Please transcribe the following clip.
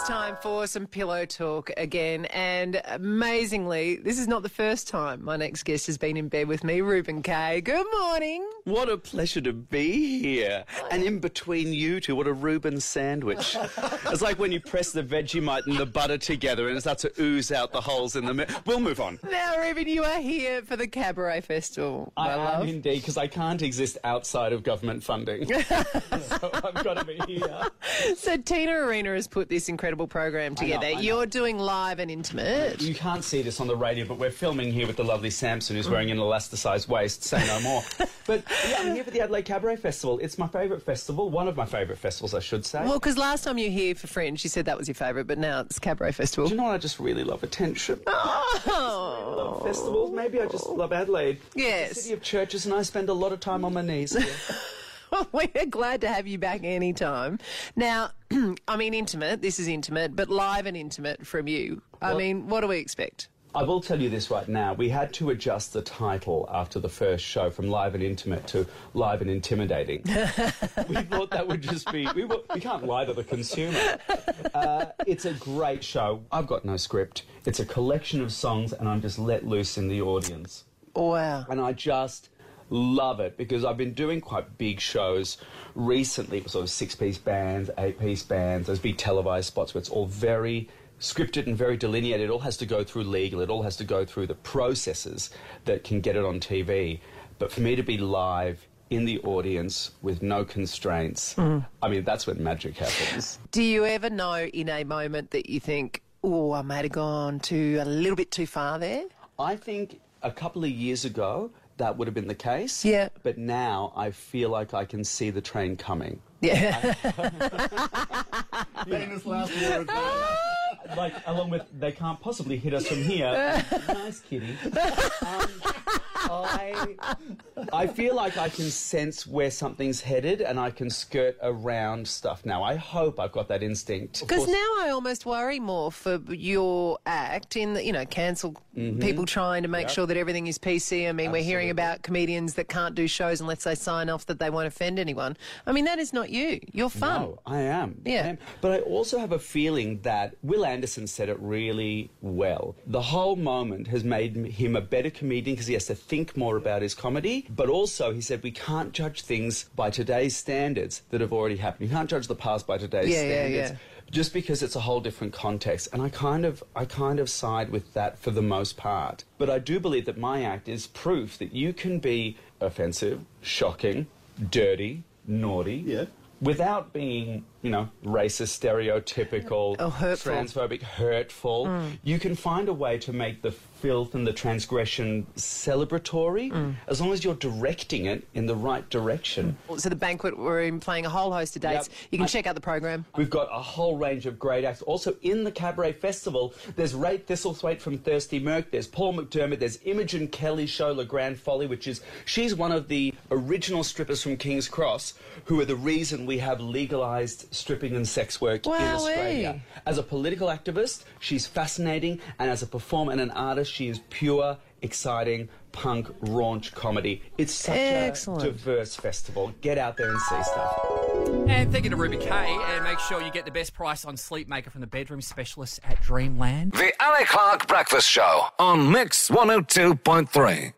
is time for some pillow talk again. And amazingly, this is not the first time my next guest has been in bed with me, Reuben Kaye. Good morning. What a pleasure to be here. And in between you two, what a Reuben sandwich. it's like when you press the Vegemite and the butter together and it starts to ooze out the holes in the middle. We'll move on. Now, Reuben, you are here for the Cabaret Festival. I my am love. indeed, because I can't exist outside of government funding. so I've got to be here. So, Tina Arena has put this incredible program know, together. I know. You're doing live and intimate. You can't see this on the radio, but we're filming here with the lovely Samson, who's wearing an elasticized waist. Say no more. but yeah, I'm here for the Adelaide Cabaret Festival. It's my favourite festival, one of my favourite festivals, I should say. Well, because last time you were here for Fringe, you said that was your favourite, but now it's Cabaret Festival. Do you know what? I just really love attention. Oh, love festivals. Maybe I just love Adelaide. Yes. A city of churches, and I spend a lot of time on my knees. we're glad to have you back anytime. Now, I mean, intimate. This is intimate, but live and intimate from you. I Well- mean, what do we expect? I will tell you this right now. We had to adjust the title after the first show from live and intimate to live and intimidating. we thought that would just be. We, were, we can't lie to the consumer. Uh, it's a great show. I've got no script. It's a collection of songs, and I'm just let loose in the audience. Wow. and I just love it because I've been doing quite big shows recently, sort of six-piece bands, eight-piece bands, those big televised spots where it's all very scripted and very delineated. It all has to go through legal. It all has to go through the processes that can get it on TV. But for me to be live in the audience with no constraints, mm. I mean, that's when magic happens. Do you ever know in a moment that you think, oh, I might have gone too a little bit too far there? I think a couple of years ago, that would have been the case. Yeah. But now I feel like I can see the train coming. Yeah. Famous last words. like along with they can't possibly hit us from here. nice kitty. Um, I I feel like I can sense where something's headed and I can skirt around stuff now. I hope I've got that instinct. Because now I almost worry more for your act in the, you know, cancel Mm-hmm. people trying to make sure that everything is PC. I mean, we're hearing about comedians that can't do shows unless they sign off that they won't offend anyone. I mean, that is not you. You're fun. No, I am. Yeah. I am. But I also have a feeling that Wil Anderson said it really well. The whole moment has made him a better comedian because he has to think more about his comedy. But also, he said we can't judge things by today's standards that have already happened. You can't judge the past by today's Yeah, yeah, standards. yeah. Just because it's a whole different context, and I kind of, I kind of side with that for the most part. But I do believe that my act is proof that you can be offensive, shocking, dirty, naughty, Yeah. without being, you know, racist, stereotypical, Oh, hurtful. transphobic, hurtful, mm. you can find a way to make the filth and the transgression celebratory mm. as long as you're directing it in the right direction. Mm. So the banquet, we're playing a whole host of dates. Yep. You can I- check out the program. We've got a whole range of great acts. Also, in the Cabaret Festival, there's Rai Thistlethwayte from Thirsty Merc, there's Paul McDermott, there's Imogen Kelly's show, La Grande Folly, which is, she's one of the original strippers from King's Cross, who are the reason we have legalised stripping and sex work in Australia. Eh? As a political activist, she's fascinating, and as a performer and an artist, she is pure, exciting, punk, raunch comedy. It's such Excellent. a diverse festival. Get out there and see stuff. And thank you to Reuben Kaye, and make sure you get the best price on Sleep Maker from the bedroom specialists at Dreamland. The Ali Clarke Breakfast Show on Mix 102.3.